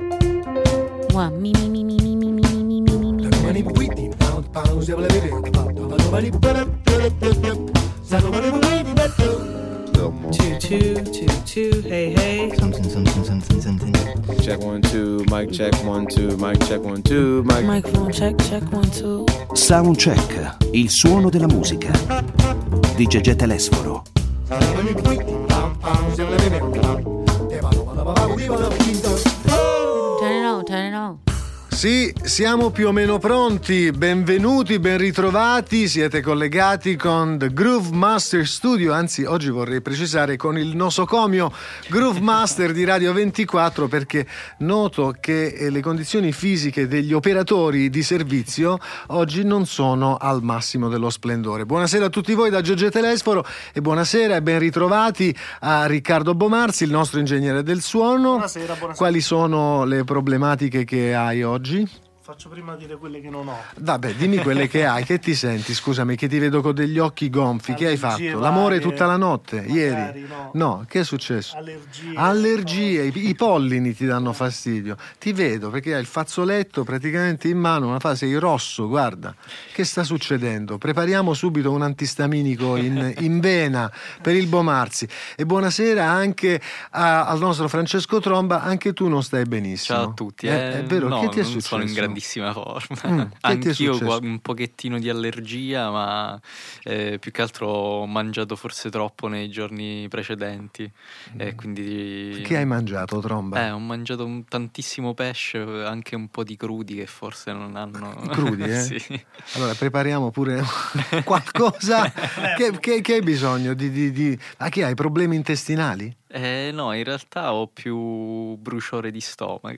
Mua, mi, mi, mi, mi, mi, mi, mi, mi, mi, mi, mi, mi. Two, two, two, two, hey, hey. Something, something, something, something. Check one, two, mic check one, two, mic check one, two, mic. Microphone check, check one, two. Soundcheck, il suono della musica. Di Gegè Telesforo. Turn Sì, siamo più o meno pronti. Benvenuti, ben ritrovati. Siete collegati con The Groove Master Studio, anzi oggi vorrei precisare con il nosocomio Groove Master di Radio 24 perché noto che eh, le condizioni fisiche degli operatori di servizio oggi non sono al massimo dello splendore. Buonasera a tutti voi da Giorgio Telesforo e buonasera e ben ritrovati a Riccardo Bomarzi, il nostro ingegnere del suono. Buonasera, buonasera. Quali sono le problematiche che hai oggi? oggi. Faccio prima dire quelle che non ho. Vabbè, dimmi quelle che hai, che ti senti? Scusami, che ti vedo con degli occhi gonfi. Che hai fatto? L'amore tutta la notte? Magari, Ieri? no. che è successo? Allergie. Allergie, i, i pollini ti danno fastidio. Ti vedo perché hai il fazzoletto praticamente in mano, una fase sei rosso, guarda. Che sta succedendo? Prepariamo subito un antistaminico in, in vena per il Bomarzi. E buonasera anche a- al nostro Francesco Tromba, anche tu non stai benissimo. Ciao a tutti, Eh, eh, è vero, no, che ti è successo? Grandissima forma. Mm, Anch'io un pochettino di allergia, ma eh, più che altro ho mangiato forse troppo nei giorni precedenti e quindi... Mm. Che hai mangiato, Tromba? Eh, ho mangiato un- tantissimo pesce, anche un po' di crudi che forse non hanno... Crudi, eh? sì. Allora, prepariamo pure qualcosa che, che- che hai bisogno di, di- di- Ah, che hai problemi intestinali? Eh, no, in realtà ho più bruciore di stomaco.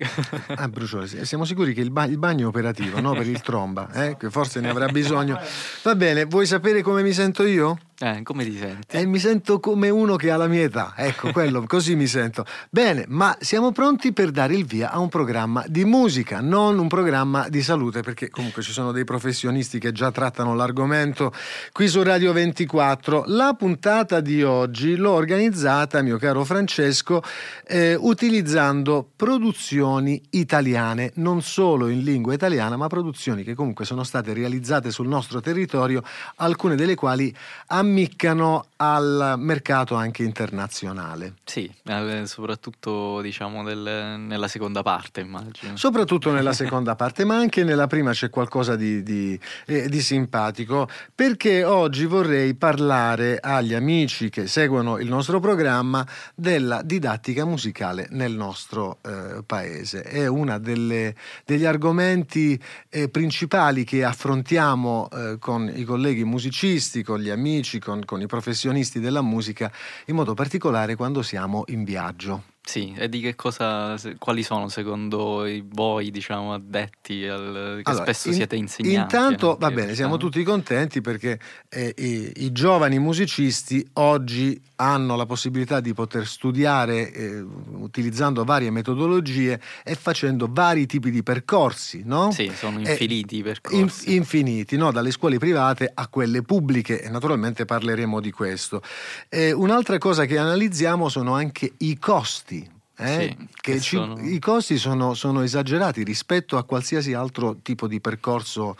Ah, bruciore, sì. siamo sicuri che il, ba- il bagno è operativo, no? Per il tromba, eh? Che forse ne avrà bisogno. Va bene, vuoi sapere come mi sento io? Eh, come ti senti? E mi sento come uno che ha la mia età, ecco, quello, così mi sento. Bene, ma siamo pronti per dare il via a un programma di musica, non un programma di salute, perché comunque ci sono dei professionisti che già trattano l'argomento qui su Radio 24. La puntata di oggi l'ho organizzata, mio caro Francesco, eh, utilizzando produzioni italiane, non solo in lingua italiana, ma produzioni che comunque sono state realizzate sul nostro territorio, alcune delle quali ammiccano al mercato anche internazionale. Sì, eh, soprattutto diciamo del- nella seconda parte immagino. Soprattutto nella seconda parte, ma anche nella prima c'è qualcosa di, di- eh, di simpatico, perché oggi vorrei parlare agli amici che seguono il nostro programma della didattica musicale nel nostro eh, paese. È uno degli argomenti eh, principali che affrontiamo eh, con i colleghi musicisti, con gli amici, con, con i professionisti della musica, in modo particolare quando siamo in viaggio. Sì, e di che cosa, quali sono secondo voi, diciamo, addetti al, che Allora, spesso in- siete insegnanti? Intanto anche, va bene, siamo diciamo. tutti contenti perché eh, i, i giovani musicisti oggi hanno la possibilità di poter studiare eh, utilizzando varie metodologie e facendo vari tipi di percorsi, no? Sì, sono infiniti i In- percorsi. infiniti, no? dalle scuole private a quelle pubbliche e naturalmente parleremo di questo. Eh, un'altra cosa che analizziamo sono anche i costi. Eh, Sì, che che ci- sono- I costi sono, sono esagerati rispetto a qualsiasi altro tipo di percorso.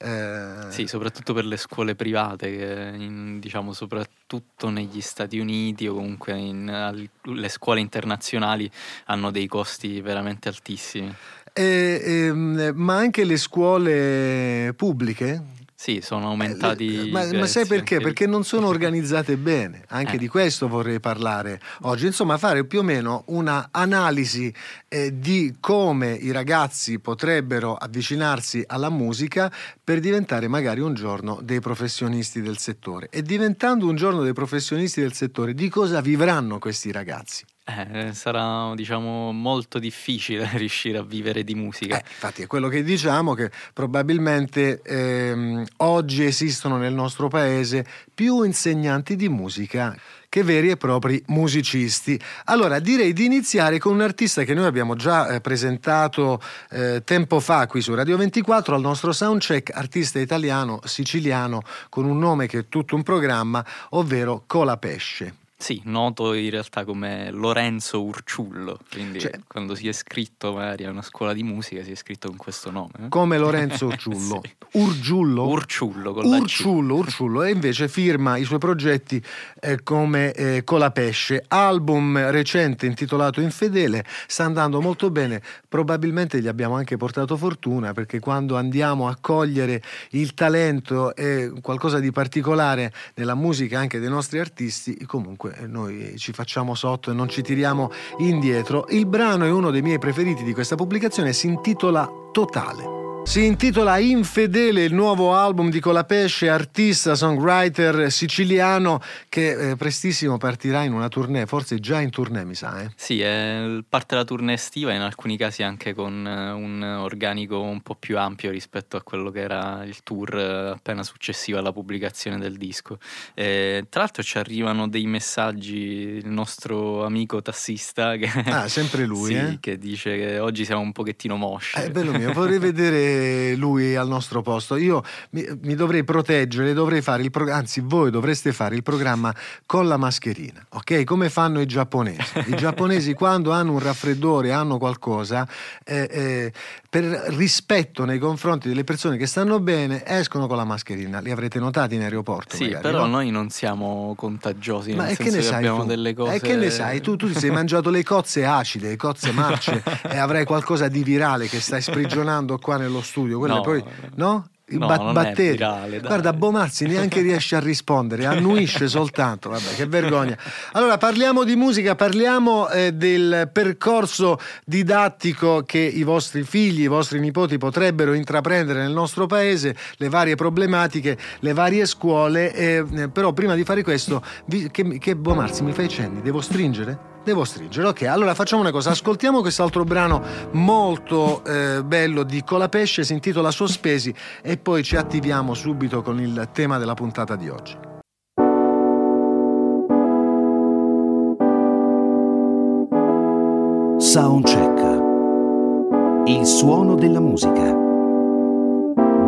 eh, Sì, soprattutto per le scuole private, che in- diciamo soprattutto negli Stati Uniti o comunque in, al- le scuole internazionali hanno dei costi veramente altissimi. e, ehm, ma anche le scuole pubbliche Sì, sono aumentati. Eh, ma, i ma sai perché? Perché non sono organizzate bene. Anche Eh. di questo vorrei parlare oggi. Insomma, fare più o meno una analisi eh, di come i ragazzi potrebbero avvicinarsi alla musica per diventare magari un giorno dei professionisti del settore. E diventando un giorno dei professionisti del settore, di cosa vivranno questi ragazzi? Eh, sarà diciamo molto difficile riuscire a vivere di musica. Eh, infatti è quello che diciamo che probabilmente ehm, oggi esistono nel nostro paese più insegnanti di musica che veri e propri musicisti. Allora direi di iniziare con un artista che noi abbiamo già eh, presentato eh, tempo fa qui su Radio 24 al nostro soundcheck, artista italiano siciliano con un nome che è tutto un programma, ovvero Colapesce. Sì, noto in realtà come Lorenzo Urciullo, quindi Cioè- quando si è iscritto magari a una scuola di musica si è iscritto con questo nome. eh? Come Lorenzo Urciullo. Sì. Urgiullo? Urciullo con. Urciullo, Urciullo, e invece firma i suoi progetti eh, come eh, Colapesce. Album recente intitolato Infedele, sta andando molto bene, probabilmente gli abbiamo anche portato fortuna perché quando andiamo a cogliere il talento e qualcosa di particolare nella musica anche dei nostri artisti, comunque eh, noi ci facciamo sotto e non ci tiriamo indietro. Il brano è uno dei miei preferiti di questa pubblicazione, si intitola Totale. Si intitola Infedele, il nuovo album di Colapesce, artista, songwriter siciliano che eh, prestissimo partirà in una tournée, forse già in tournée mi sa. Eh? Sì, è parte la tournée estiva, in alcuni casi anche con eh, un organico un po' più ampio rispetto a quello che era il tour eh, appena successivo alla pubblicazione del disco. Eh, tra l'altro ci arrivano dei messaggi, il nostro amico tassista che, Ah, sempre lui, sì, eh? che dice che oggi siamo un pochettino mosci. Eh, bello mio, vorrei vedere lui al nostro posto. Io mi, mi dovrei proteggere, dovrei fare il programma, anzi voi dovreste fare il programma con la mascherina, ok? Come fanno i giapponesi. I giapponesi quando hanno un raffreddore, hanno qualcosa, eh, eh, per rispetto nei confronti delle persone che stanno bene, escono con la mascherina. Li avrete notati in aeroporto? Sì, magari, però no? noi non siamo contagiosi, Ma nel che ne che sai abbiamo tu? delle cose... E che ne sai? Tu, tu ti sei mangiato le cozze acide, le cozze marce e avrai qualcosa di virale che stai sprigionando qua nello studio. Quelle No. poi, no? No, ba- non è batteri. virale. Guarda, Bomarzi neanche riesce a rispondere, annuisce soltanto. Vabbè, che vergogna. Allora, parliamo di musica, parliamo eh, del percorso didattico che i vostri figli, i vostri nipoti potrebbero intraprendere nel nostro paese, le varie problematiche, le varie scuole. eh, però, prima di fare questo, vi- che, che Bomarzi mi fai cenni? Devo stringere? Devo stringere, ok. Allora facciamo una cosa, ascoltiamo quest'altro brano molto eh, bello di Colapesce, si intitola Sospesi e poi ci attiviamo subito con il tema della puntata di oggi. Soundcheck. Il suono della musica.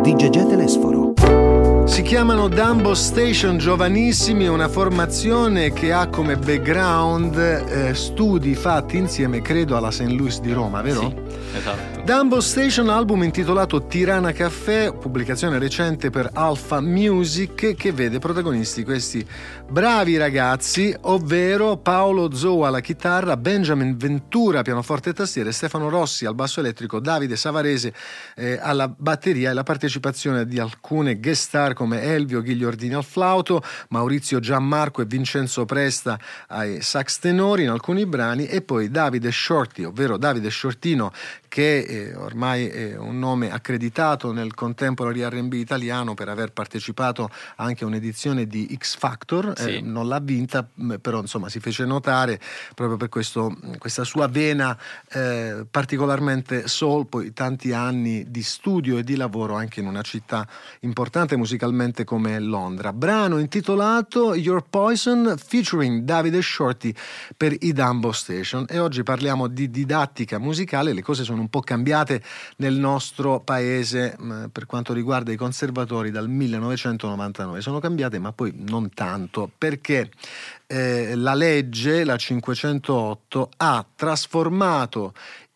Di Gegè Telesforo. Si chiamano Dumbo Station Giovanissimi, una formazione che ha come background eh, studi fatti insieme, credo, alla St. Louis di Roma, vero? Sì, esatto. Dumbo Station, album intitolato Tirana Caffè, pubblicazione recente per Alpha Music, che vede protagonisti questi bravi ragazzi, ovvero Paolo Zou alla chitarra, Benjamin Ventura pianoforte e tastiere, Stefano Rossi al basso elettrico, Davide Savarese eh, alla batteria e la partecipazione di alcune guest star come Elvio Ghigliordini al flauto, Maurizio Gianmarco e Vincenzo Presta ai sax tenori in alcuni brani e poi Davide Shorty, ovvero Davide Shortino che eh, ormai è un nome accreditato nel contemporary R&B italiano per aver partecipato anche a un'edizione di X Factor, Sì. eh, non l'ha vinta, però insomma si fece notare proprio per questo, questa sua vena eh, particolarmente soul, poi tanti anni di studio e di lavoro anche in una città importante musicalmente come Londra. Brano intitolato Your Poison featuring Davide Shorty per i Dumbo Station e oggi parliamo di didattica musicale, le cose sono un po' cambiate nel nostro paese mh, per quanto riguarda i conservatori dal 1999, sono cambiate ma poi non tanto perché eh, la legge, la 508, ha trasformato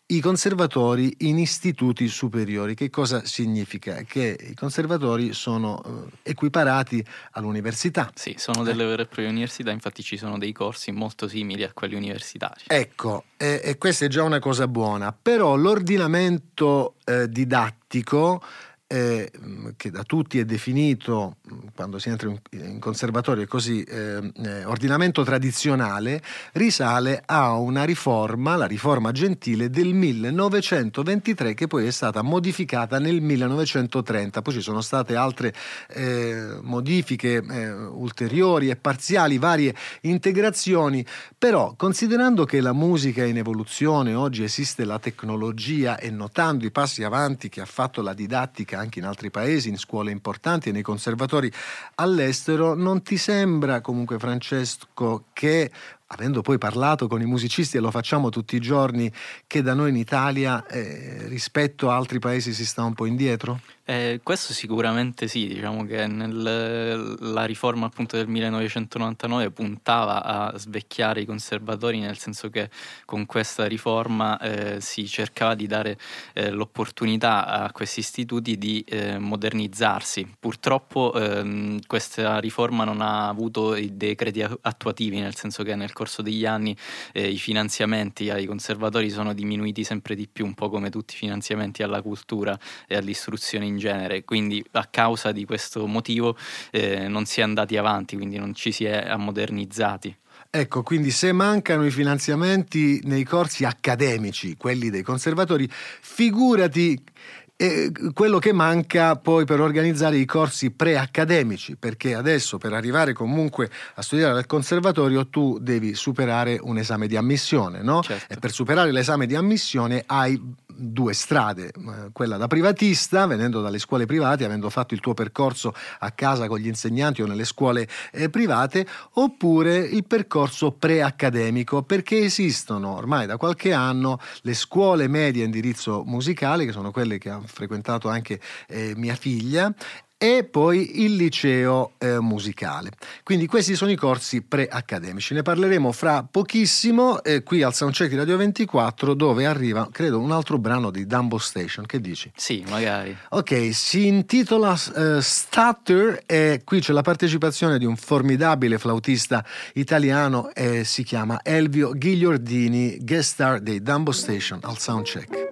i conservatori in istituti superiori. Che cosa significa? Che i conservatori sono eh, equiparati all'università. Sì, sono delle vere e proprie università, infatti ci sono dei corsi molto simili a quelli universitari. Ecco, e, e questa è già una cosa buona, però l'ordinamento eh, didattico eh, che da tutti è definito mh, quando si entra in, in conservatorio è così eh, eh, ordinamento tradizionale risale a una riforma, la riforma gentile del 1923 che poi è stata modificata nel 1930 poi ci sono state altre eh, modifiche eh, ulteriori e parziali varie integrazioni. Però considerando che la musica è in evoluzione oggi esiste la tecnologia e notando i passi avanti che ha fatto la didattica anche in altri paesi, in scuole importanti e nei conservatori all'estero, non ti sembra comunque Francesco che avendo poi parlato con i musicisti e lo facciamo tutti i giorni, che da noi in Italia eh, rispetto a altri paesi si sta un po' indietro? Eh, questo sicuramente sì, diciamo che nel, la riforma appunto del 1999 puntava a svecchiare i conservatori, nel senso che con questa riforma eh, si cercava di dare eh, l'opportunità a questi istituti di eh, modernizzarsi. Purtroppo ehm, questa riforma non ha avuto i decreti attuativi, nel senso che nel corso degli anni eh, i finanziamenti ai conservatori sono diminuiti sempre di più, un po' come tutti i finanziamenti alla cultura e all'istruzione in genere, quindi a causa di questo motivo eh, non si è andati avanti, quindi non ci si è ammodernizzati. Ecco, quindi se mancano i finanziamenti nei corsi accademici, quelli dei conservatori, figurati eh, quello che manca poi per organizzare i corsi pre-accademici, perché adesso per arrivare comunque a studiare al conservatorio tu devi superare un esame di ammissione, no? Certo. E per superare l'esame di ammissione hai due strade, eh, quella da privatista, venendo dalle scuole private, avendo fatto il tuo percorso a casa con gli insegnanti o nelle scuole eh, private, oppure il percorso preaccademico, perché esistono ormai da qualche anno le scuole medie a indirizzo musicale, che sono quelle che ha frequentato anche eh, mia figlia, e poi il liceo eh, musicale. Quindi questi sono i corsi pre-accademici. Ne parleremo fra pochissimo eh, qui al Soundcheck di Radio 24 dove arriva, credo, un altro brano di Dumbo Station. Che dici? Sì, magari. Ok, si intitola uh, Stutter e qui c'è la partecipazione di un formidabile flautista italiano e si chiama Elvio Ghigliordini, guest star dei Dumbo Station al Soundcheck.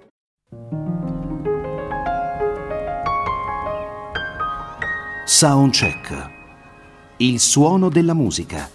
Soundcheck. Il suono della musica.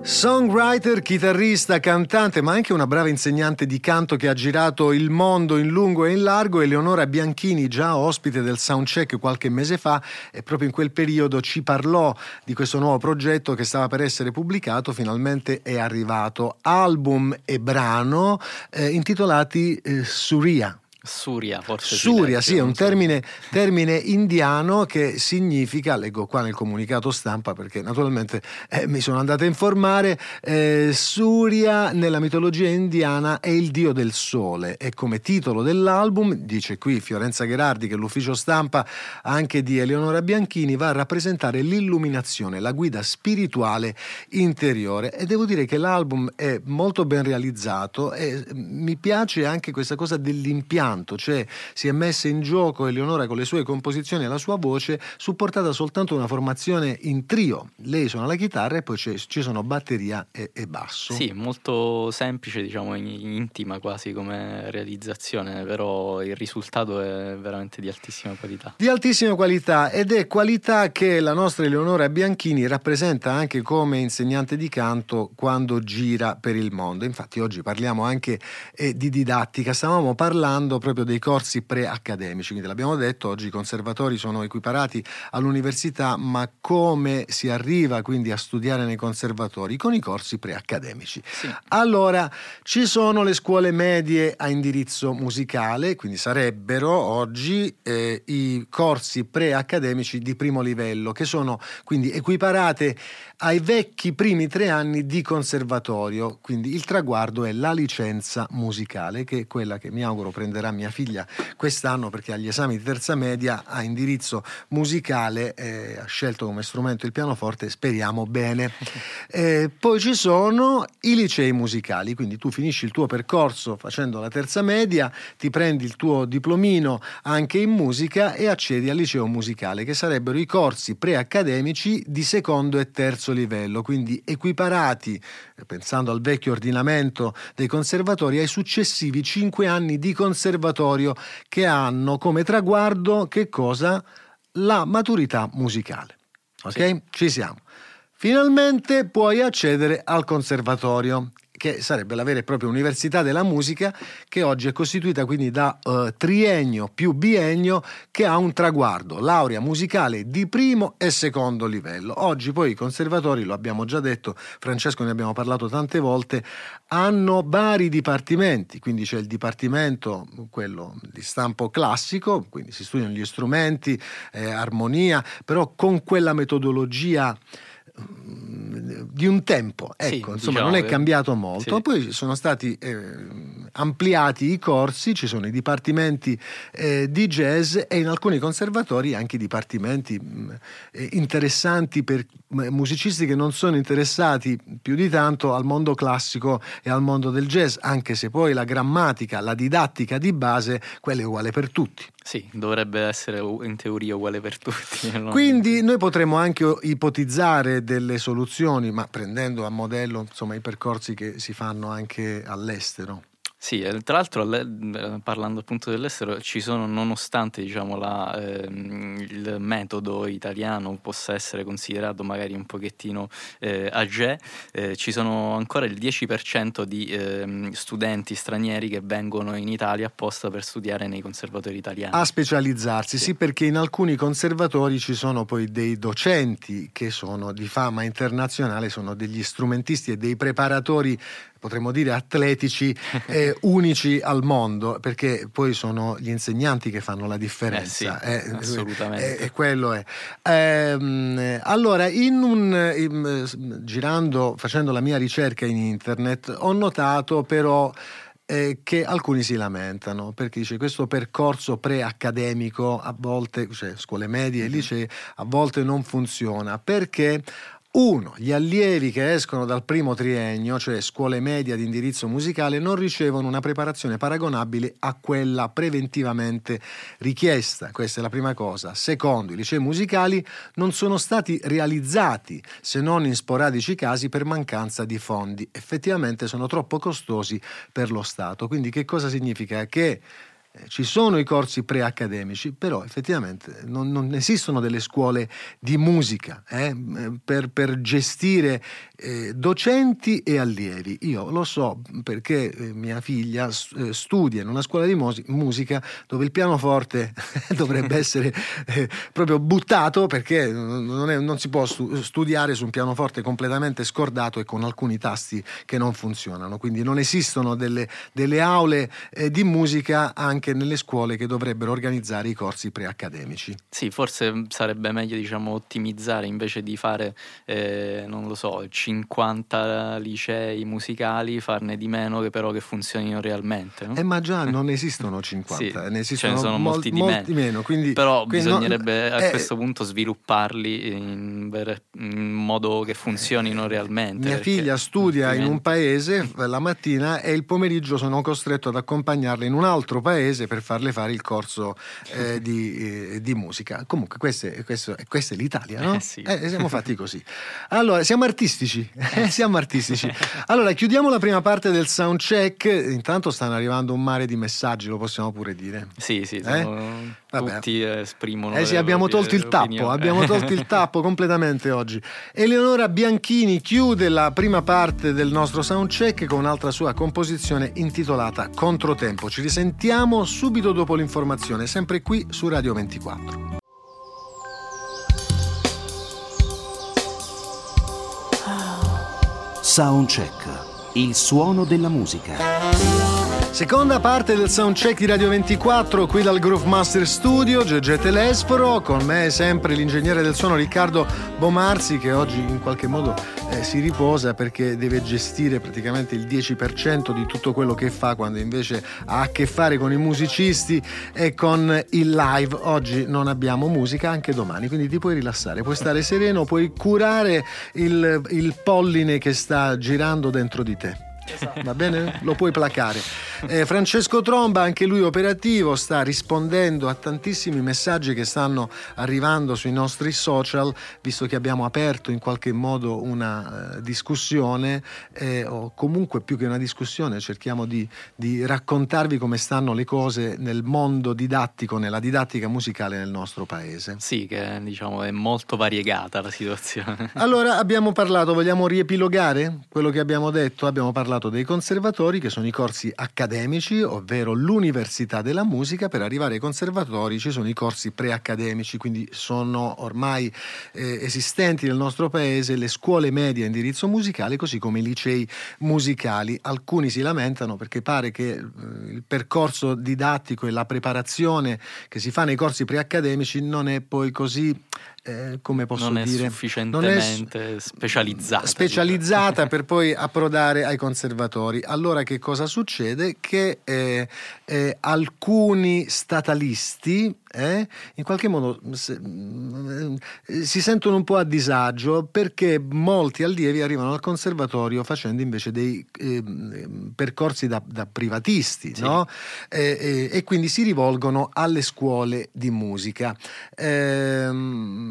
Songwriter, chitarrista, cantante, ma anche una brava insegnante di canto che ha girato il mondo in lungo e in largo, Eleonora Bianchini, già ospite del Soundcheck qualche mese fa, e proprio in quel periodo ci parlò di questo nuovo progetto che stava per essere pubblicato, finalmente è arrivato. Album e brano eh, intitolati eh, Suria. Suria, forse. Suria, si sì, è un termine, termine indiano che significa, leggo qua nel comunicato stampa perché naturalmente eh, mi sono andato a informare, eh, Surya nella mitologia indiana è il dio del sole e come titolo dell'album, dice qui Fiorenza Gherardi che l'ufficio stampa anche di Eleonora Bianchini, va a rappresentare l'illuminazione, la guida spirituale interiore e devo dire che l'album è molto ben realizzato e mi piace anche questa cosa dell'impianto, cioè si è messa in gioco Eleonora con le sue composizioni e la sua voce, supportata soltanto da una formazione in trio. Lei suona la chitarra e poi ci sono batteria e, e basso. Sì, molto semplice, diciamo, in- intima quasi come realizzazione, però il risultato è veramente di altissima qualità. Di altissima qualità ed è qualità che la nostra Eleonora Bianchini rappresenta anche come insegnante di canto quando gira per il mondo. Infatti oggi parliamo anche eh, di didattica, stavamo parlando proprio dei corsi pre-accademici, quindi l'abbiamo detto, oggi i conservatori sono equiparati all'università, ma come si arriva quindi a studiare nei conservatori? Con i corsi pre-accademici. Sì. Allora, ci sono le scuole medie a indirizzo musicale, quindi sarebbero oggi eh, i corsi pre-accademici di primo livello, che sono quindi equiparate ai vecchi primi tre anni di conservatorio, quindi il traguardo è la licenza musicale, che è quella che mi auguro prenderà mia figlia quest'anno perché agli esami di terza media a indirizzo musicale eh, ha scelto come strumento il pianoforte, speriamo bene. Eh, poi ci sono i licei musicali, quindi tu finisci il tuo percorso facendo la terza media, ti prendi il tuo diplomino anche in musica e accedi al liceo musicale, che sarebbero i corsi preaccademici di secondo e terzo livello, quindi equiparati, pensando al vecchio ordinamento dei conservatori, ai successivi cinque anni di conservatorio che hanno come traguardo che cosa? La maturità musicale. Ok? Ci siamo. Finalmente puoi accedere al conservatorio, che sarebbe la vera e propria università della musica, che oggi è costituita quindi da eh, triennio più biennio, che ha un traguardo, laurea musicale di primo e secondo livello. Oggi poi i conservatori, lo abbiamo già detto, Francesco ne abbiamo parlato tante volte, hanno vari dipartimenti, quindi c'è il dipartimento, quello di stampo classico, quindi si studiano gli strumenti, eh, armonia, però con quella metodologia di un tempo, ecco, Sì, insomma diciamo non è cambiato molto. sì. Poi sono stati eh, ampliati i corsi, ci sono i dipartimenti eh, di jazz e in alcuni conservatori anche i dipartimenti mh, eh, interessanti per mh, musicisti che non sono interessati più di tanto al mondo classico e al mondo del jazz, anche se poi la grammatica, la didattica di base, quella è uguale per tutti. Sì, dovrebbe essere in teoria uguale per tutti. Quindi noi potremmo anche ipotizzare delle soluzioni, ma prendendo a modello insomma, i percorsi che si fanno anche all'estero. Sì, e tra l'altro eh, parlando appunto dell'estero ci sono, nonostante diciamo, la, ehm, il metodo italiano possa essere considerato magari un pochettino eh, age, eh, ci sono ancora il 10% di ehm, studenti stranieri che vengono in Italia apposta per studiare nei conservatori italiani. A specializzarsi, sì. Sì. perché in alcuni conservatori ci sono poi dei docenti che sono di fama internazionale, sono degli strumentisti e dei preparatori, potremmo dire atletici, eh, unici al mondo, perché poi sono gli insegnanti che fanno la differenza. Eh sì, Eh, assolutamente. eh, eh, quello è. Ehm, allora, in un, in- girando, facendo la mia ricerca in internet, ho notato però eh, che alcuni si lamentano perché dice questo percorso pre-accademico a volte, cioè scuole medie e licei, a volte non funziona perché uno, gli allievi che escono dal primo triennio, cioè scuole medie di indirizzo musicale, non ricevono una preparazione paragonabile a quella preventivamente richiesta. Questa è la prima cosa. Secondo, i licei musicali non sono stati realizzati, se non in sporadici casi, per mancanza di fondi. Effettivamente sono troppo costosi per lo Stato. Quindi che cosa significa? Che ci sono i corsi pre-accademici, però effettivamente non, non esistono delle scuole di musica eh, per, per gestire eh, docenti e allievi. Io lo so perché eh, mia figlia eh, studia in una scuola di musica dove il pianoforte dovrebbe essere eh, proprio buttato perché non, è- non si può stu- studiare su un pianoforte completamente scordato e con alcuni tasti che non funzionano. Quindi non esistono delle, delle aule eh, di musica anche nelle scuole che dovrebbero organizzare i corsi pre-accademici. Sì, forse sarebbe meglio diciamo ottimizzare invece di fare, eh, non lo so, 50 licei musicali, farne di meno che però che funzionino realmente. no? Eh, ma già non esistono 50, Sì, ne ce esistono ne sono mol- molti di molti meno. meno. quindi, Però quindi bisognerebbe a eh, questo punto svilupparli in, ver- in modo che funzionino realmente. Mia figlia studia in un paese la mattina e il pomeriggio sono costretto ad accompagnarla in un altro paese per farle fare il corso eh, di, eh, di musica. Comunque, questa è, questo- questa è l'Italia, no? Eh sì. Eh, siamo fatti così. Allora, siamo artistici. eh, siamo artistici. Allora, chiudiamo la prima parte del soundcheck. Intanto stanno arrivando un mare di messaggi, lo possiamo pure dire. Sì, sì, Eh? sono- tutti esprimono. Eh sì, abbiamo tolto il tappo, abbiamo tolto il tappo completamente oggi. Eleonora Bianchini chiude la prima parte del nostro soundcheck con un'altra sua composizione intitolata Controtempo. Ci risentiamo subito dopo l'informazione, sempre qui su Radio 24. Soundcheck, il suono della musica. Seconda parte del soundcheck di Radio 24 qui dal Groove Master Studio, Gegè Telesforo, con me sempre l'ingegnere del suono Riccardo Bomarzi che oggi in qualche modo eh, si riposa perché deve gestire praticamente il 10% di tutto quello che fa quando invece ha a che fare con i musicisti e con il live. Oggi non abbiamo musica, anche domani, quindi ti puoi rilassare, puoi stare sereno, puoi curare il, il polline che sta girando dentro di te. Va bene? Lo puoi placare. Eh, Francesco Tromba, anche lui operativo, sta rispondendo a tantissimi messaggi che stanno arrivando sui nostri social, visto che abbiamo aperto in qualche modo una eh, discussione, eh, o comunque più che una discussione, cerchiamo di, di raccontarvi come stanno le cose nel mondo didattico, nella didattica musicale nel nostro paese. Sì, che diciamo è molto variegata la situazione. Allora abbiamo parlato, vogliamo riepilogare quello che abbiamo detto? Abbiamo parlato dei conservatori che sono i corsi accademici, ovvero l'università della musica, per arrivare ai conservatori ci sono i corsi preaccademici, quindi sono ormai eh, esistenti nel nostro paese le scuole medie a indirizzo musicale, così come i licei musicali. Alcuni si lamentano perché pare che eh, il percorso didattico e la preparazione che si fa nei corsi preaccademici non è poi così eh, come posso non dire, è sufficientemente specializzata. specializzata per poi approdare ai conservatori. Allora che cosa succede? Che eh, eh, alcuni statalisti eh, in qualche modo se, mm, si sentono un po' a disagio perché molti allievi arrivano al conservatorio facendo invece dei eh, percorsi da, da privatisti sì. no? eh, e quindi si rivolgono alle scuole di musica. Ehm,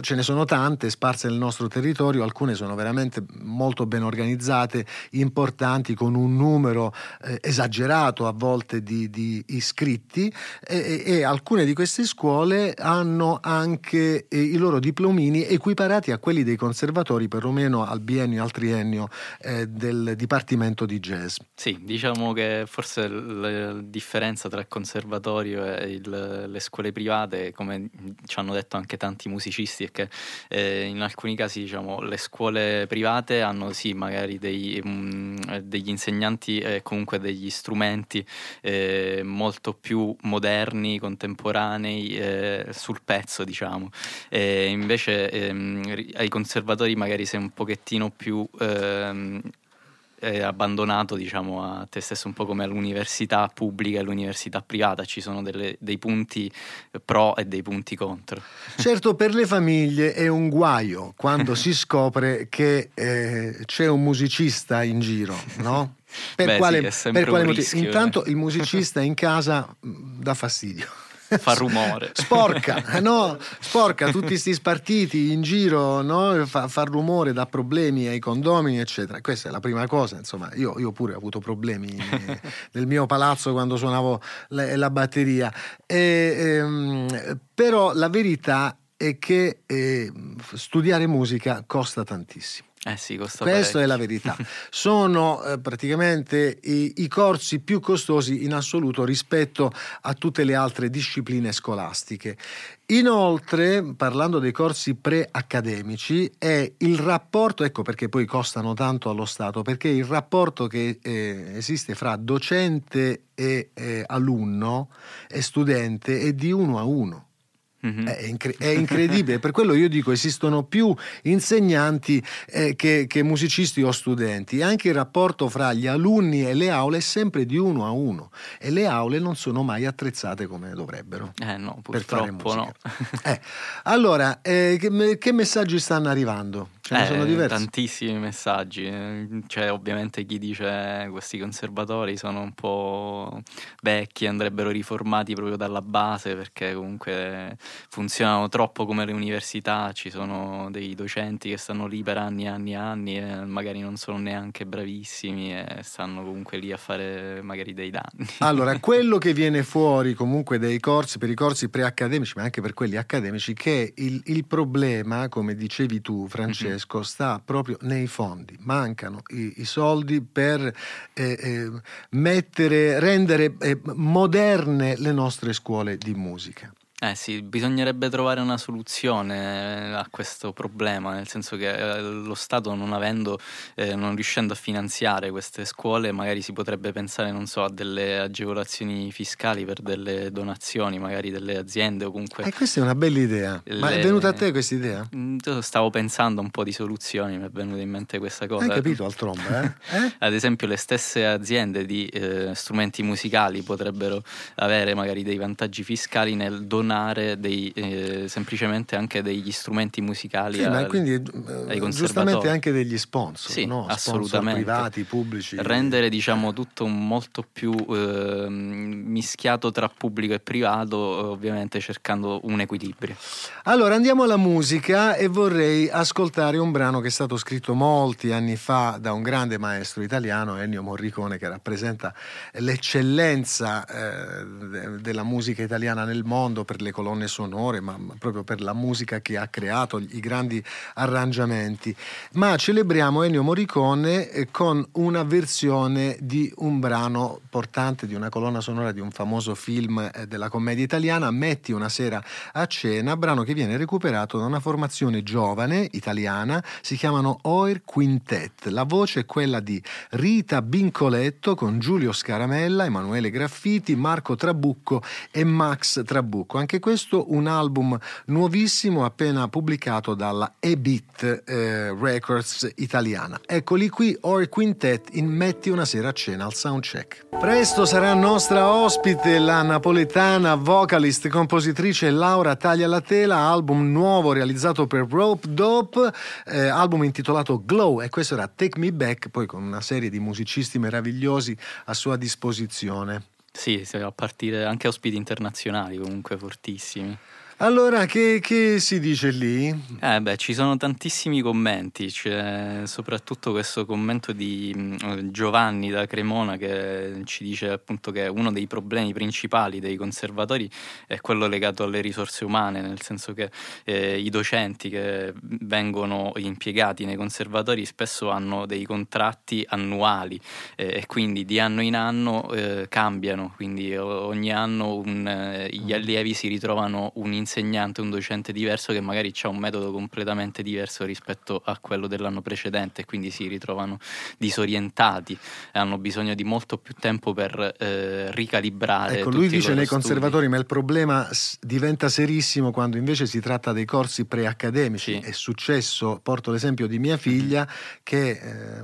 ce ne sono tante sparse nel nostro territorio, alcune sono veramente molto ben organizzate, importanti, con un numero eh, esagerato a volte di, di iscritti e, e alcune di queste scuole hanno anche eh, i loro diplomini equiparati a quelli dei conservatori, perlomeno al biennio al triennio eh, del Dipartimento di Jazz. Sì, diciamo che forse la differenza tra il conservatorio e il, le scuole private, come ci hanno detto anche tanti musicisti, è che eh, in alcuni casi diciamo, le scuole private hanno sì magari dei, mh, mm, degli insegnanti e comunque degli strumenti eh, molto più moderni, contemporanei contemporanei eh, sul pezzo, diciamo. E invece ehm, ai conservatori magari sei un pochettino più ehm, abbandonato diciamo a te stesso un po' come all'università pubblica e all'università privata ci sono delle, dei punti pro e dei punti contro certo per le famiglie è un guaio quando si scopre che eh, c'è un musicista in giro no? per Beh, quale, sì, per quale motivo rischio, intanto eh. il musicista in casa mm, dà fastidio fa rumore. Sporca, no? Sporca tutti questi spartiti in giro, no? fa, fa, rumore, dà problemi ai condomini, eccetera. Questa è la prima cosa, insomma, io, io pure ho avuto problemi nel mio palazzo quando suonavo la, la batteria. E, ehm, però la verità è che eh, studiare musica costa tantissimo. Eh sì, Questa parecchio. è la verità. Sono eh, praticamente i, i, corsi più costosi in assoluto rispetto a tutte le altre discipline scolastiche. Inoltre, parlando dei corsi pre-accademici, è il rapporto, ecco perché poi costano tanto allo Stato, perché il rapporto che eh, esiste fra docente e eh, alunno e studente è di uno a uno. Mm-hmm. È, incre- è, incredibile, per quello io dico esistono più insegnanti eh, che, che, musicisti o studenti. Anche il rapporto fra gli alunni e le aule è sempre di uno a uno e le aule non sono mai attrezzate come dovrebbero. Eh no, purtroppo no. eh, allora, eh, che, che, messaggi stanno arrivando? Ce ne eh, sono diversi? Tantissimi messaggi. C'è ovviamente chi dice questi conservatori sono un po' vecchi, andrebbero riformati proprio dalla base perché comunque funzionano troppo come le università, ci sono dei docenti che stanno lì per anni e anni e anni e magari non sono neanche bravissimi e stanno comunque lì a fare magari dei danni. Allora, quello che viene fuori comunque dei corsi, per i corsi preaccademici, ma anche per quelli accademici, che il, il problema, come dicevi tu Francesco, mm-hmm. Sta proprio nei fondi. Mancano i, i soldi per eh, eh, mettere, rendere eh, moderne le nostre scuole di musica. Eh sì, bisognerebbe trovare una soluzione eh, a questo problema, nel senso che eh, lo Stato non avendo, eh, non riuscendo a finanziare queste scuole, magari si potrebbe pensare, non so, a delle agevolazioni fiscali per delle donazioni, magari delle aziende o comunque... E questa è una bella idea. Le... Ma è venuta a te questa idea? Mm, stavo pensando un po' di soluzioni, mi è venuta in mente questa cosa. Hai capito al tromba, eh? eh? Ad esempio le stesse aziende di eh, strumenti musicali potrebbero avere magari dei vantaggi fiscali nel donare donare dei, eh, semplicemente anche degli strumenti musicali sì, al, ma quindi eh, giustamente anche degli sponsor, sì, no? assolutamente. Sponsor privati, pubblici. Rendere diciamo tutto molto più eh, mischiato tra pubblico e privato, ovviamente cercando un equilibrio. Allora andiamo alla musica e vorrei ascoltare un brano che è stato scritto molti anni fa da un grande maestro italiano, Ennio Morricone, che rappresenta l'eccellenza eh, della musica italiana nel mondo per le colonne sonore, ma proprio per la musica che ha creato, i grandi arrangiamenti. Ma celebriamo Ennio Morricone eh, con una versione di un brano portante di una colonna sonora di un famoso film eh, della commedia italiana, Metti una sera a cena, brano che viene recuperato da una formazione giovane italiana, si chiamano Oir Quintet. La voce è quella di Rita Bincoletto con Giulio Scaramella, Emanuele Graffiti, Marco Trabucco e Max Trabucco. Anche questo un album nuovissimo appena pubblicato dalla E-Beat eh, Records italiana. Eccoli qui, Or Quintet in Metti una sera a cena al soundcheck. Presto sarà nostra ospite la napoletana vocalist, compositrice Laura Taglia la Tela, album nuovo realizzato per Rope Dope, eh, album intitolato Glow e questo era Take Me Back, poi con una serie di musicisti meravigliosi a sua disposizione. Sì, a partire anche ospiti internazionali comunque fortissimi. Allora, che, che, si dice lì? Eh beh, ci sono tantissimi commenti, c'è soprattutto questo commento di mm, Giovanni da Cremona che ci dice appunto che uno dei problemi principali dei conservatori è quello legato alle risorse umane, nel senso che eh, i docenti che vengono impiegati nei conservatori spesso hanno dei contratti annuali eh, e quindi di anno in anno eh, cambiano, quindi ogni anno un, eh, gli allievi si ritrovano un insegnante insegnante, un docente diverso che magari ha un metodo completamente diverso rispetto a quello dell'anno precedente e quindi si ritrovano disorientati e hanno bisogno di molto più tempo per eh, ricalibrare. Ecco, lui dice nei studi. conservatori, ma il problema diventa serissimo quando invece si tratta dei corsi preaccademici. Sì. È successo, porto l'esempio di mia figlia che eh,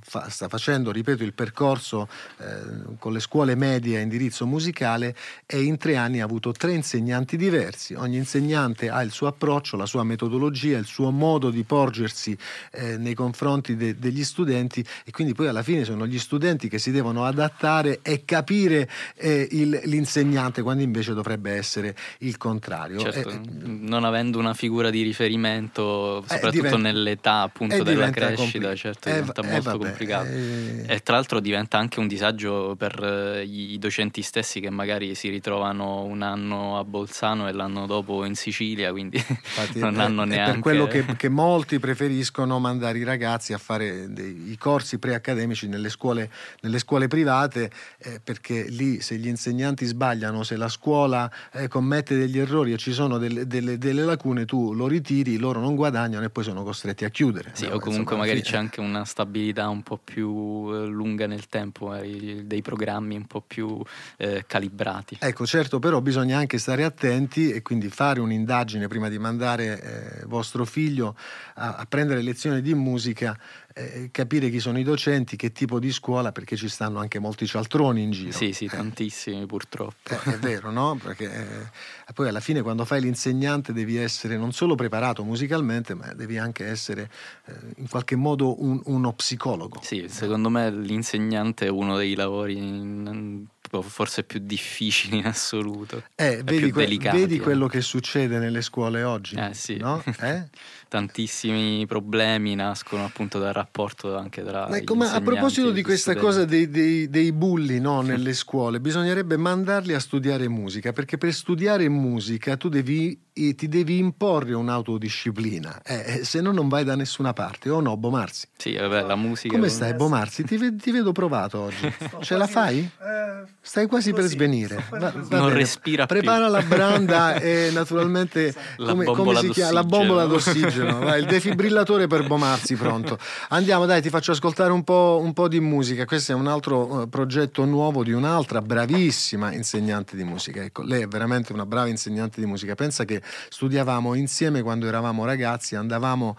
fa, sta facendo, ripeto, il percorso eh, con le scuole medie a indirizzo musicale e in tre anni ha avuto tre insegnanti diversi ogni insegnante ha il suo approccio, la sua metodologia, il suo modo di porgersi eh, nei confronti de- degli studenti e quindi poi alla fine sono gli studenti che si devono adattare e capire eh, il, l'insegnante quando invece dovrebbe essere il contrario. Certo, eh, non avendo una figura di riferimento, eh, soprattutto diventa, nell'età appunto della crescita, compl- certo diventa molto vabbè, complicato. E tra l'altro diventa anche un disagio per i docenti stessi che magari si ritrovano un anno a Bolzano e l'anno dopo in Sicilia, quindi Infatti, non hanno neanche... Per quello che, che, molti preferiscono mandare i ragazzi a fare dei, i corsi preaccademici nelle scuole, nelle scuole private, eh, perché lì se gli insegnanti sbagliano, se la scuola eh, commette degli errori e ci sono delle, delle, delle, lacune, tu lo ritiri, loro non guadagnano e poi sono costretti a chiudere. Sì, no? o comunque Insomma, magari c'è anche una stabilità un po' più eh, lunga nel tempo, dei programmi un po' più eh, calibrati. Ecco, certo, però bisogna anche stare attenti e quindi fare un'indagine prima di mandare eh, vostro figlio a, a, prendere lezioni di musica, eh, capire chi sono i docenti, che tipo di scuola, perché ci stanno anche molti cialtroni in giro. Sì, sì, tantissimi purtroppo. Eh, è vero, no? Perché eh, poi alla fine quando fai l'insegnante devi essere non solo preparato musicalmente, ma devi anche essere eh, in qualche modo un, uno psicologo. Sì, secondo me l'insegnante è uno dei lavori in, forse più difficili in assoluto. Eh, vedi, que- vedi quello che succede nelle scuole oggi? Eh sì. No? Eh? Tantissimi problemi nascono appunto dal rapporto anche tra. Ecco, ma a proposito di questa studenti. cosa dei, dei, dei bulli no, nelle scuole, bisognerebbe mandarli a studiare musica, perché per studiare musica tu devi, ti devi imporre un'autodisciplina, eh, se no non vai da nessuna parte, o no, Bomarzi? Sì, vabbè, la musica. Come stai, Bomarzi? Ti, ti vedo provato oggi. Ce la fai? Eh Stai quasi Così, per svenire. Va, va non bene. respira Prepara più. la branda e naturalmente la come, come si chiama? La bombola d'ossigeno. Vai, il defibrillatore per Bomarzi pronto. Andiamo, dai, ti faccio ascoltare un po', un po di musica. Questo è un altro uh, progetto nuovo di un'altra bravissima insegnante di musica. Ecco, lei è veramente una brava insegnante di musica. Pensa che studiavamo insieme quando eravamo ragazzi, andavamo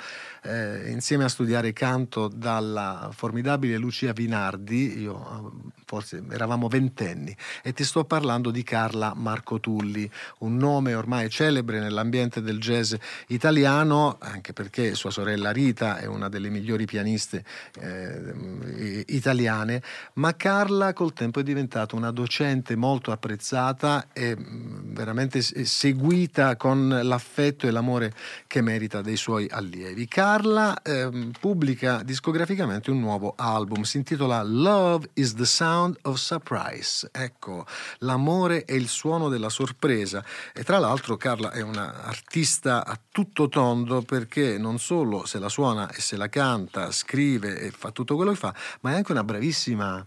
eh, insieme a studiare canto dalla formidabile Lucia Vinardi. Io forse eravamo ventenni, e ti sto parlando di Carla Marco Tulli, un nome ormai celebre nell'ambiente del jazz italiano, anche perché sua sorella Rita è una delle migliori pianiste eh, italiane, ma Carla col tempo è diventata una docente molto apprezzata e mm, veramente seguita con l'affetto e l'amore che merita dei suoi allievi. Carla ehm, pubblica discograficamente un nuovo album, si intitola Love is the Sound of Surprise. Ecco, l'amore è il suono della sorpresa. E tra l'altro Carla è un'artista a tutto tondo perché non solo se la suona e se la canta, scrive e fa tutto quello che fa, ma è anche una bravissima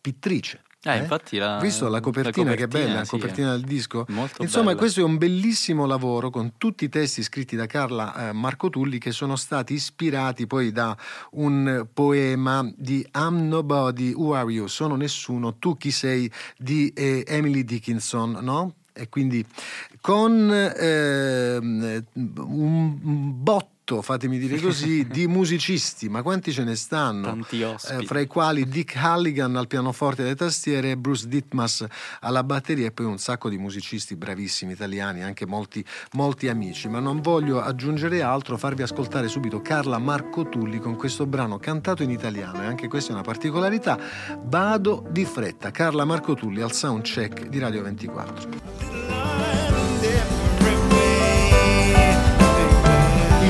pittrice. Eh, infatti la, Visto la copertina, la che bella, la sì, copertina del disco. Molto Insomma, bella. questo è un bellissimo lavoro con tutti i testi scritti da Carla eh, Marco Tulli che sono stati ispirati poi da un poema di I'm Nobody, Who Are You? Sono nessuno, tu chi sei di eh, Emily Dickinson, no? E quindi con ehm, un botto fatemi dire così, di musicisti, ma quanti ce ne stanno? Tanti ospiti. Eh, fra i quali Dick Halligan al pianoforte e alle tastiere, Bruce Dittmas alla batteria e poi un sacco di musicisti bravissimi italiani, anche molti, molti amici. Ma non voglio aggiungere altro, farvi ascoltare subito Carla Marco Tulli con questo brano cantato in italiano e anche questa è una particolarità. Vado di fretta, Carla Marco Tulli al soundcheck di Radio 24.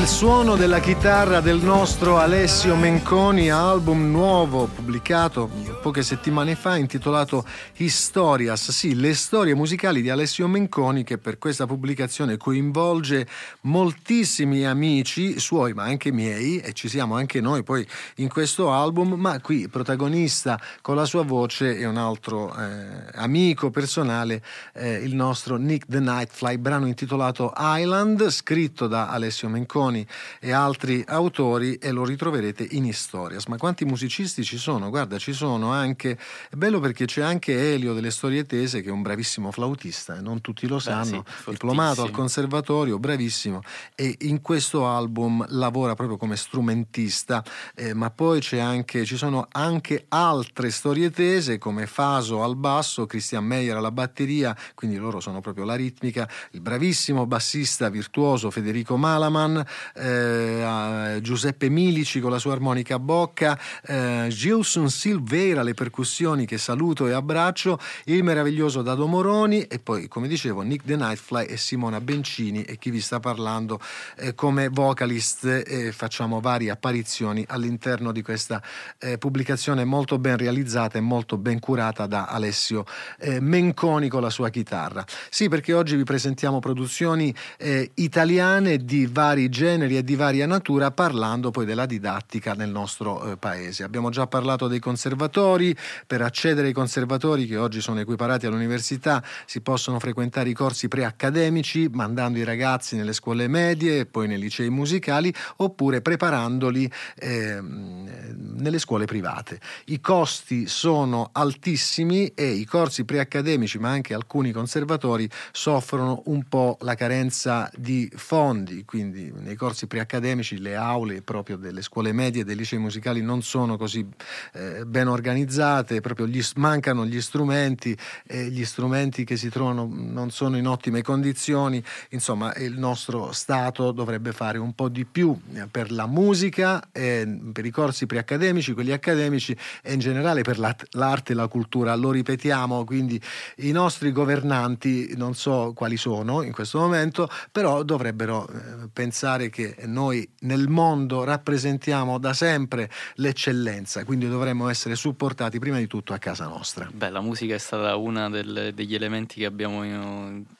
Il suono della chitarra del nostro Alessio Menconi, album nuovo pubblicato poche settimane fa intitolato Historias, sì, le storie musicali di Alessio Menconi che per questa pubblicazione coinvolge moltissimi amici suoi ma anche miei e ci siamo anche noi poi in questo album, ma qui protagonista con la sua voce è un altro eh, amico personale, eh, il nostro Nick the Nightfly, brano intitolato Island, scritto da Alessio Menconi e altri autori e lo ritroverete in Historias. Ma quanti musicisti ci sono? Guarda, ci sono anche, è bello perché c'è anche Elio delle Storie Tese che è un bravissimo flautista, eh, non tutti lo sanno, sì, diplomato al conservatorio, bravissimo e in questo album lavora proprio come strumentista, eh, ma poi c'è anche, ci sono anche altre storie tese come Faso al basso, Christian Meyer alla batteria, quindi loro sono proprio la ritmica, il bravissimo bassista virtuoso Federico Malaman, eh, Giuseppe Milici con la sua armonica a bocca, eh, Gilson Silveira alle percussioni che saluto e abbraccio, il meraviglioso Dado Moroni e poi come dicevo Nick the Nightfly e Simona Bencini e chi vi sta parlando eh, come vocalist eh, facciamo varie apparizioni all'interno di questa eh, pubblicazione molto ben realizzata e molto ben curata da Alessio eh, Menconi con la sua chitarra. Sì, perché oggi vi presentiamo produzioni eh, italiane di vari generi e di varia natura parlando poi della didattica nel nostro eh, paese. Abbiamo già parlato dei conservatori, per accedere ai conservatori che oggi sono equiparati all'università si possono frequentare i corsi preaccademici mandando i ragazzi nelle scuole medie e poi nei licei musicali oppure preparandoli ehm, nelle scuole private. I costi sono altissimi e i corsi preaccademici ma anche alcuni conservatori soffrono un po' la carenza di fondi, quindi nei corsi preaccademici le aule proprio delle scuole medie e dei licei musicali non sono così eh, ben organizzate, proprio gli, mancano gli strumenti e gli strumenti che si trovano non sono in ottime condizioni, insomma il nostro Stato dovrebbe fare un po' di più eh, per la musica, eh, per i corsi preaccademici, quelli accademici e in generale per la- l'arte e la cultura. Lo ripetiamo, quindi i nostri governanti, non so quali sono in questo momento, però dovrebbero eh, pensare che noi nel mondo rappresentiamo da sempre l'eccellenza, quindi dovremmo essere supportati prima di tutto a casa nostra. Beh, la musica è stata uno degli elementi che abbiamo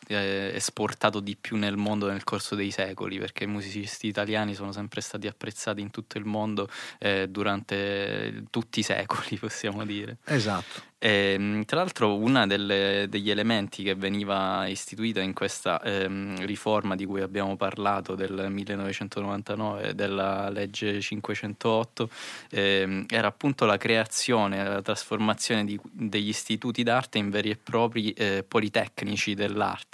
eh, esportato di più nel mondo nel corso dei secoli, perché i musicisti italiani sono sempre stati apprezzati in tutto il mondo eh, durante tutti i secoli, possiamo dire. Esatto. E, tra l'altro uno degli elementi che veniva istituita in questa ehm, riforma di cui abbiamo parlato del 1999 della legge 508 ehm, era appunto la creazione, la trasformazione di, degli istituti d'arte in veri e propri eh, politecnici dell'arte.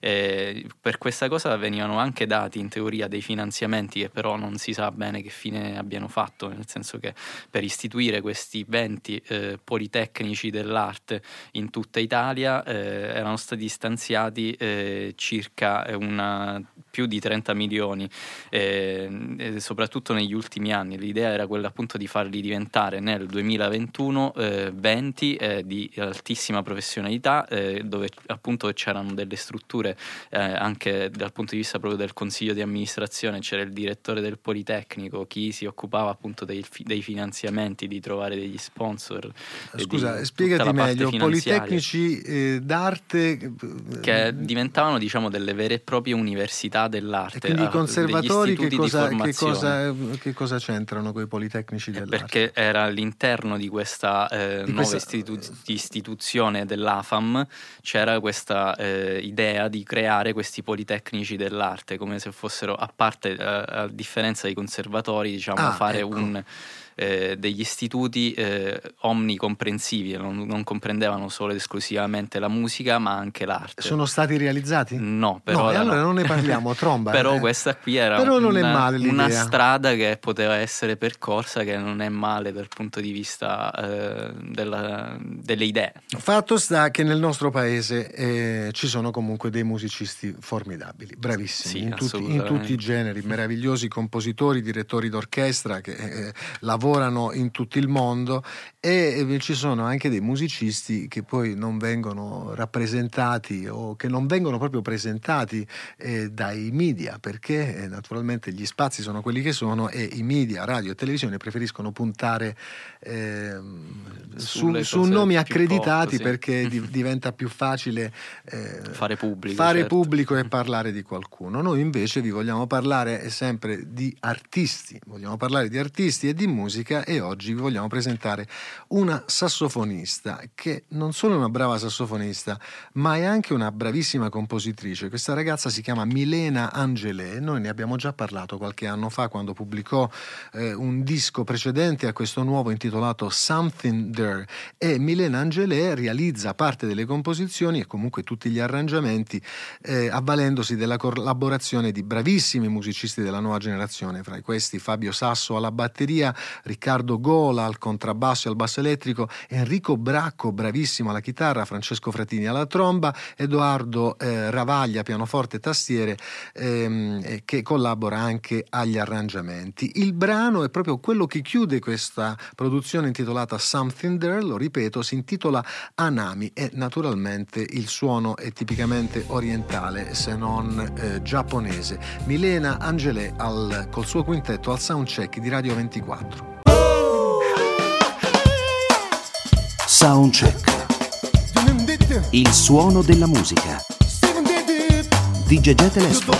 E per questa cosa venivano anche dati in teoria dei finanziamenti che però non si sa bene che fine abbiano fatto, nel senso che per istituire questi 20 eh, politecnici dell'arte in tutta Italia eh, erano stati stanziati eh, circa una più di 30 milioni, eh, soprattutto negli ultimi anni. L'idea era quella appunto di farli diventare nel 2021 eh, 20 eh, di altissima professionalità, eh, dove appunto c'erano delle strutture eh, anche dal punto di vista proprio del consiglio di amministrazione, c'era il direttore del Politecnico, chi si occupava appunto dei, dei finanziamenti, di trovare degli sponsor. Scusa, spiegati meglio, Politecnici eh, d'arte che diventavano diciamo delle vere e proprie università dell'arte. E quindi i conservatori che cosa, che, cosa, che cosa, c'entrano con i Politecnici dell'arte? Perché era all'interno di questa eh, di nuova questa... Istitu- istituzione dell'AFAM c'era questa eh, idea di creare questi Politecnici dell'arte come se fossero, a parte a, eh, a differenza dei conservatori, diciamo, ah, fare ecco. un eh, degli istituti eh, omnicomprensivi, non, non, comprendevano solo ed esclusivamente la musica ma anche l'arte. Sono stati realizzati? No, però... No, allora no. non ne parliamo, tromba. però eh. questa qui era una, una, strada che poteva essere percorsa che non è male dal punto di vista eh, della, delle idee. Fatto sta che nel nostro paese eh, ci sono comunque dei musicisti formidabili, bravissimi, sì, in, tutti, in, tutti, i generi, meravigliosi compositori, direttori d'orchestra che eh, lavorano lavorano in tutto il mondo e ci sono anche dei musicisti che poi non vengono rappresentati o che non vengono proprio presentati eh, dai media perché eh, naturalmente gli spazi sono quelli che sono e i media, radio e televisione preferiscono puntare eh, su, su, nomi accreditati poco, sì. perché di, diventa più facile eh, fare, pubblico, fare certo. pubblico e parlare di qualcuno. Noi invece vi vogliamo parlare sempre di artisti, vogliamo parlare di artisti e di musica e oggi vi vogliamo presentare una sassofonista che non solo è una brava sassofonista, ma è anche una bravissima compositrice. Questa ragazza si chiama Milena Angelè, noi ne abbiamo già parlato qualche anno fa quando pubblicò eh, un disco precedente a questo nuovo intitolato Something There e Milena Angelè realizza parte delle composizioni e comunque tutti gli arrangiamenti eh, avvalendosi della collaborazione di bravissimi musicisti della nuova generazione, fra questi Fabio Sasso alla batteria, Riccardo Gola al contrabbasso e al basso elettrico, Enrico Bracco, bravissimo alla chitarra, Francesco Fratini alla tromba, Edoardo eh, Ravaglia, pianoforte e tastiere, ehm, che collabora anche agli arrangiamenti. Il brano è proprio quello che chiude questa produzione intitolata Something There, lo ripeto, si intitola Anami e naturalmente il suono è tipicamente orientale se non eh, giapponese. Milena Angelè al, col suo quintetto al soundcheck di Radio 24. Soundcheck. Il suono della musica. DJ Telespo.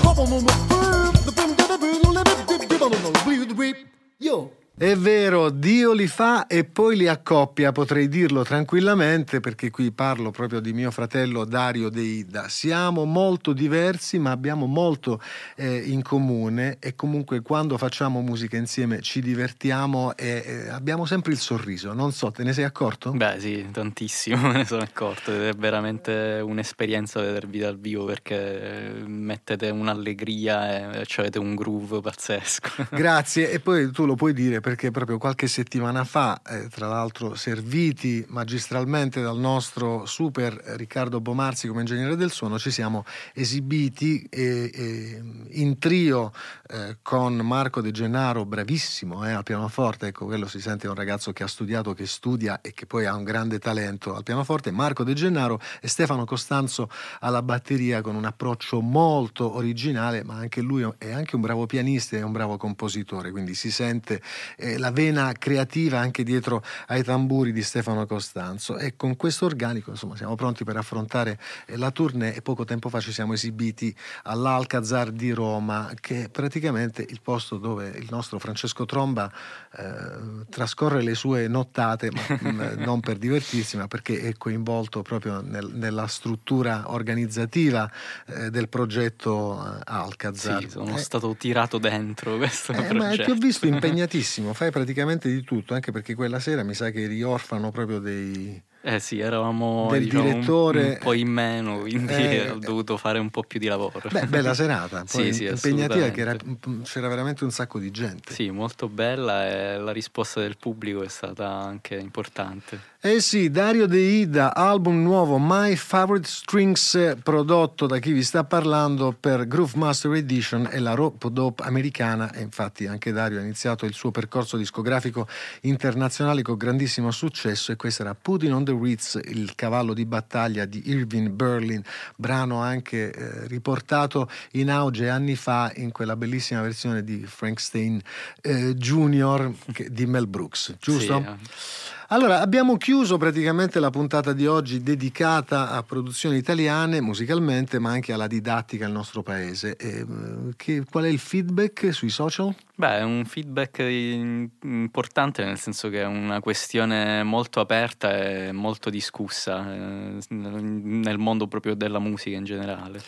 Yo. È vero, Dio li fa e poi li accoppia, potrei dirlo tranquillamente perché qui parlo proprio di mio fratello Dario Deida. Siamo molto diversi ma abbiamo molto eh, in comune e comunque quando facciamo musica insieme ci divertiamo e eh, abbiamo sempre il sorriso. Non so, te ne sei accorto? Beh sì, tantissimo me ne sono accorto. È veramente un'esperienza vedervi dal vivo perché mettete un'allegria e avete un groove pazzesco. Grazie e poi tu lo puoi dire perché proprio qualche settimana fa, eh, tra l'altro serviti magistralmente dal nostro super Riccardo Bomarzi come ingegnere del suono, ci siamo esibiti eh, eh, in trio eh, con Marco De Gennaro, bravissimo eh, al pianoforte, ecco quello si sente un ragazzo che ha studiato, che studia e che poi ha un grande talento al pianoforte, Marco De Gennaro e Stefano Costanzo alla batteria con un approccio molto originale, ma anche lui è anche un bravo pianista e un bravo compositore, quindi si sente eh, la vena creativa anche dietro ai tamburi di Stefano Costanzo e con questo organico insomma siamo pronti per affrontare eh, la tournée e poco tempo fa ci siamo esibiti all'Alcazar di Roma che è praticamente il posto dove il nostro Francesco Tromba eh, trascorre le sue nottate ma mm, non per divertirsi ma perché è coinvolto proprio nel, nella struttura organizzativa eh, del progetto eh, Alcazar. Sì, sono stato tirato dentro questo progetto. Ma ti ho visto impegnatissimo benissimo, fai praticamente di tutto, anche perché quella sera mi sa che riorfano proprio dei, Eh sì, eravamo del diciamo, un- direttore. un, po' in meno, quindi Eh, ho dovuto fare un po' più di lavoro. Beh, bella serata, poi Sì, sì, impegnativa che era- c'era veramente un sacco di gente. Sì, molto bella e la risposta del pubblico è stata anche importante. Eh sì, Dario De Ida, album nuovo My Favorite Strings prodotto da chi vi sta parlando per Groove Master Edition e la rope dope americana e infatti anche Dario ha iniziato il suo percorso discografico internazionale con grandissimo successo e questo era Putting on the Ritz, il cavallo di battaglia di Irving Berlin, brano anche eh, riportato in auge anni fa in quella bellissima versione di Frank Stein eh, Jr. di Mel Brooks, giusto? Sì, eh. Allora, abbiamo chiuso praticamente la puntata di oggi dedicata a produzioni italiane musicalmente, ma anche alla didattica al nostro paese. E, eh, che- qual è il feedback sui social? Beh, è un feedback importante nel senso che è una questione molto aperta e molto discussa eh, nel nel mondo proprio della musica in generale.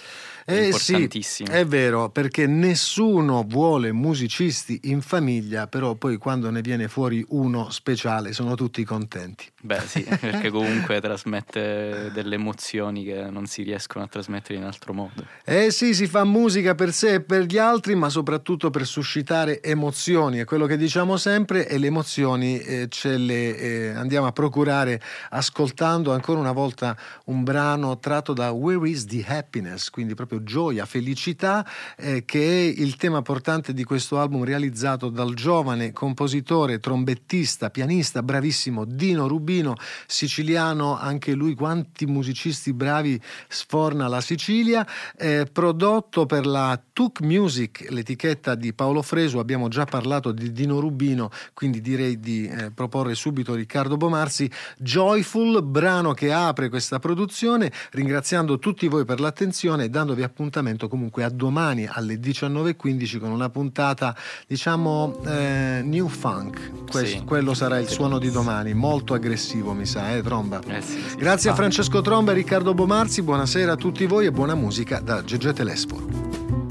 È Eh sì, importantissimo. è vero, perché nessuno vuole musicisti in famiglia, però poi quando ne viene fuori uno speciale sono tutti contenti. Beh, sì, perché comunque trasmette delle emozioni che non si riescono a trasmettere in altro modo. Eh sì, si fa musica per sé e per gli altri, ma soprattutto per suscitare emozioni. È quello che diciamo sempre e le emozioni eh, ce le eh, andiamo a procurare ascoltando ancora una volta un brano tratto da Where is the Happiness, quindi proprio gioia, felicità, eh, che è il tema portante di questo album realizzato dal giovane compositore, trombettista, pianista, bravissimo Dino Rubino, siciliano, anche lui quanti musicisti bravi sforna la Sicilia, eh, prodotto per la Tuk Music, l'etichetta di Paolo Fresu, abbiamo già parlato di Dino Rubino, quindi direi di eh, proporre subito Riccardo Bomarzi, Joyful, brano che apre questa produzione, ringraziando tutti voi per l'attenzione e dandovi appuntamento comunque a domani alle 19.15 con una puntata diciamo eh, new funk, Questo- Sì. quello sarà il suono di domani, molto aggressivo mi sa, eh Tromba? Eh sì, sì. Grazie a Francesco Tromba e Riccardo Bomarzi, buonasera a tutti voi e buona musica da Gegete Telesforo.